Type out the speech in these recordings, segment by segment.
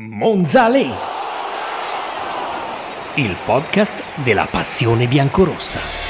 Monzale, il podcast della passione biancorossa.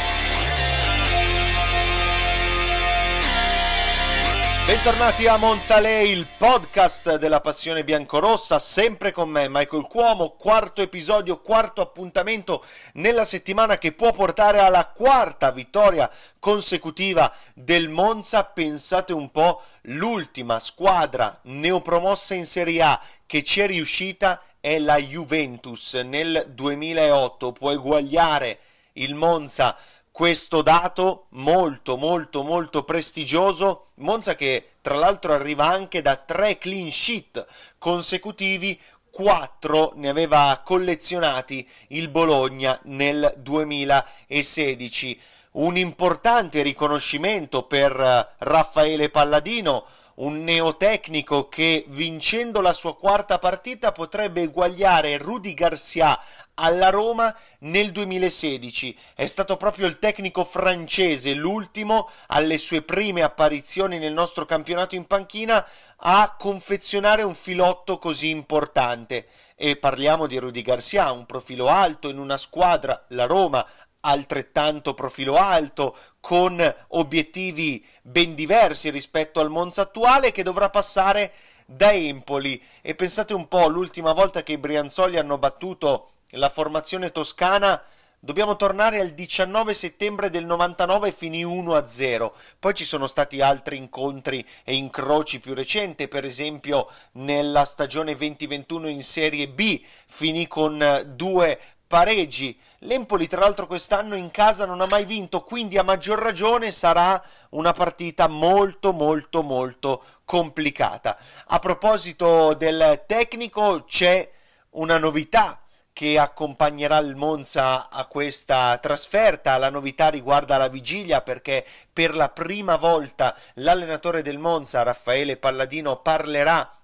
Bentornati a Monzale, il podcast della passione biancorossa, sempre con me Michael Cuomo, quarto episodio, quarto appuntamento nella settimana che può portare alla quarta vittoria consecutiva del Monza. Pensate un po', l'ultima squadra neopromossa in Serie A che ci è riuscita è la Juventus nel 2008. Può eguagliare il Monza questo dato molto molto molto prestigioso. Monza che tra l'altro arriva anche da tre clean sheet consecutivi, 4 ne aveva collezionati il Bologna nel 2016. Un importante riconoscimento per Raffaele Palladino un neotecnico che vincendo la sua quarta partita potrebbe eguagliare Rudy Garcia alla Roma nel 2016. È stato proprio il tecnico francese, l'ultimo alle sue prime apparizioni nel nostro campionato in panchina, a confezionare un filotto così importante. E parliamo di Rudy Garcia, un profilo alto in una squadra, la Roma, altrettanto profilo alto, con obiettivi ben diversi rispetto al Monza attuale, che dovrà passare da Empoli. E pensate un po', l'ultima volta che i Brianzoli hanno battuto la formazione toscana, dobbiamo tornare al 19 settembre del 99 e finì 1-0. Poi ci sono stati altri incontri e incroci più recenti, per esempio nella stagione 2021 in Serie B finì con due pareggi. L'Empoli, tra l'altro, quest'anno in casa non ha mai vinto, quindi a maggior ragione sarà una partita molto, molto, molto complicata. A proposito del tecnico, c'è una novità che accompagnerà il Monza a questa trasferta. La novità riguarda la vigilia perché per la prima volta l'allenatore del Monza, Raffaele Palladino, parlerà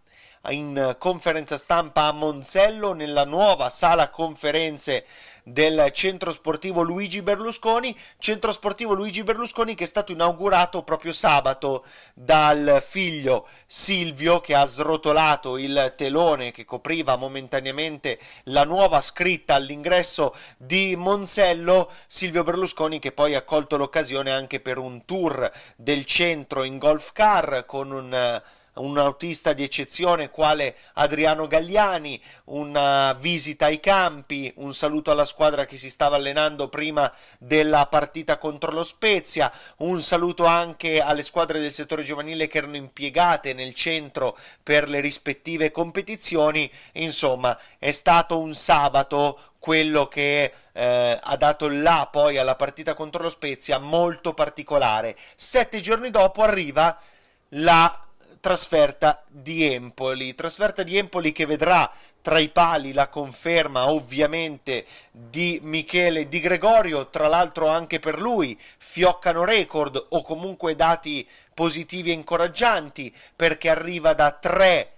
in conferenza stampa a Monzello nella nuova sala conferenze del centro sportivo Luigi Berlusconi, centro sportivo Luigi Berlusconi che è stato inaugurato proprio sabato dal figlio Silvio che ha srotolato il telone che copriva momentaneamente la nuova scritta all'ingresso di Monzello, Silvio Berlusconi che poi ha colto l'occasione anche per un tour del centro in golf car con un un autista di eccezione quale Adriano Gagliani, una visita ai campi, un saluto alla squadra che si stava allenando prima della partita contro lo Spezia, un saluto anche alle squadre del settore giovanile che erano impiegate nel centro per le rispettive competizioni, insomma è stato un sabato quello che eh, ha dato là poi alla partita contro lo Spezia molto particolare. Sette giorni dopo arriva la trasferta di Empoli, trasferta di Empoli che vedrà tra i pali la conferma ovviamente di Michele Di Gregorio, tra l'altro anche per lui fioccano record o comunque dati positivi e incoraggianti perché arriva da tre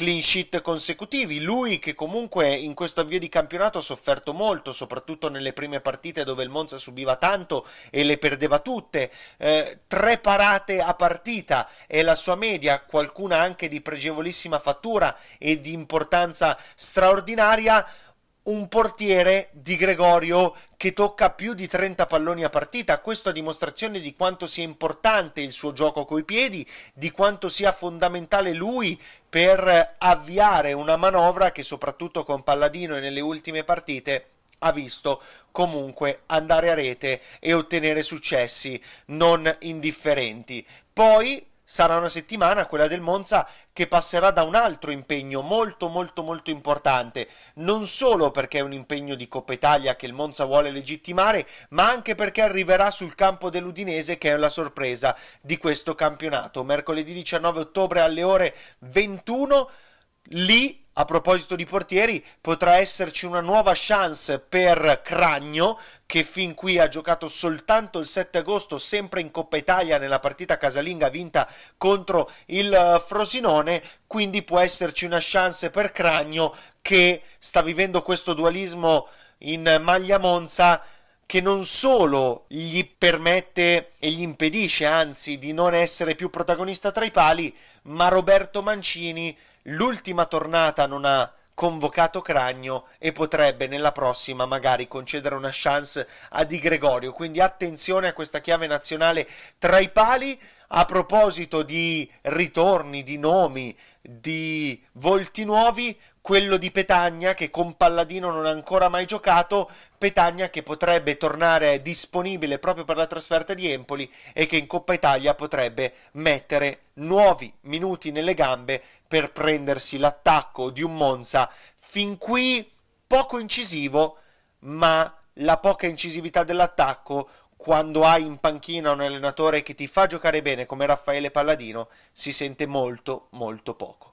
clean sheet consecutivi. Lui che comunque in questo avvio di campionato ha sofferto molto, soprattutto nelle prime partite dove il Monza subiva tanto e le perdeva tutte. Eh, tre parate a partita è la sua media, qualcuna anche di pregevolissima fattura e di importanza straordinaria un portiere di Gregorio che tocca più di 30 palloni a partita. Questo a dimostrazione di quanto sia importante il suo gioco coi piedi, di quanto sia fondamentale lui per avviare una manovra che soprattutto con Palladino e nelle ultime partite ha visto comunque andare a rete e ottenere successi non indifferenti. Poi sarà una settimana, quella del Monza, che passerà da un altro impegno molto molto molto importante, non solo perché è un impegno di Coppa Italia che il Monza vuole legittimare, ma anche perché arriverà sul campo dell'Udinese che è la sorpresa di questo campionato. Mercoledì 19 ottobre alle ore 21 lì a proposito di portieri, potrà esserci una nuova chance per Cragno, che fin qui ha giocato soltanto il 7 agosto, sempre in Coppa Italia, nella partita casalinga vinta contro il eh, Frosinone. Quindi può esserci una chance per Cragno, che sta vivendo questo dualismo in maglia Monza che non solo gli permette e gli impedisce anzi di non essere più protagonista tra i pali, ma Roberto Mancini l'ultima tornata non ha convocato Cragno e potrebbe nella prossima magari concedere una chance a Di Gregorio. Quindi attenzione a questa chiave nazionale tra i pali. A proposito di ritorni, di nomi, di volti nuovi, quello di Petagna che con Palladino non ha ancora mai giocato, Petagna che potrebbe tornare disponibile proprio per la trasferta di Empoli e che in Coppa Italia potrebbe mettere nuovi minuti nelle gambe per prendersi l'attacco di un Monza fin qui poco incisivo, ma la poca incisività dell'attacco quando hai in panchina un allenatore che ti fa giocare bene come Raffaele Palladino si sente molto molto poco.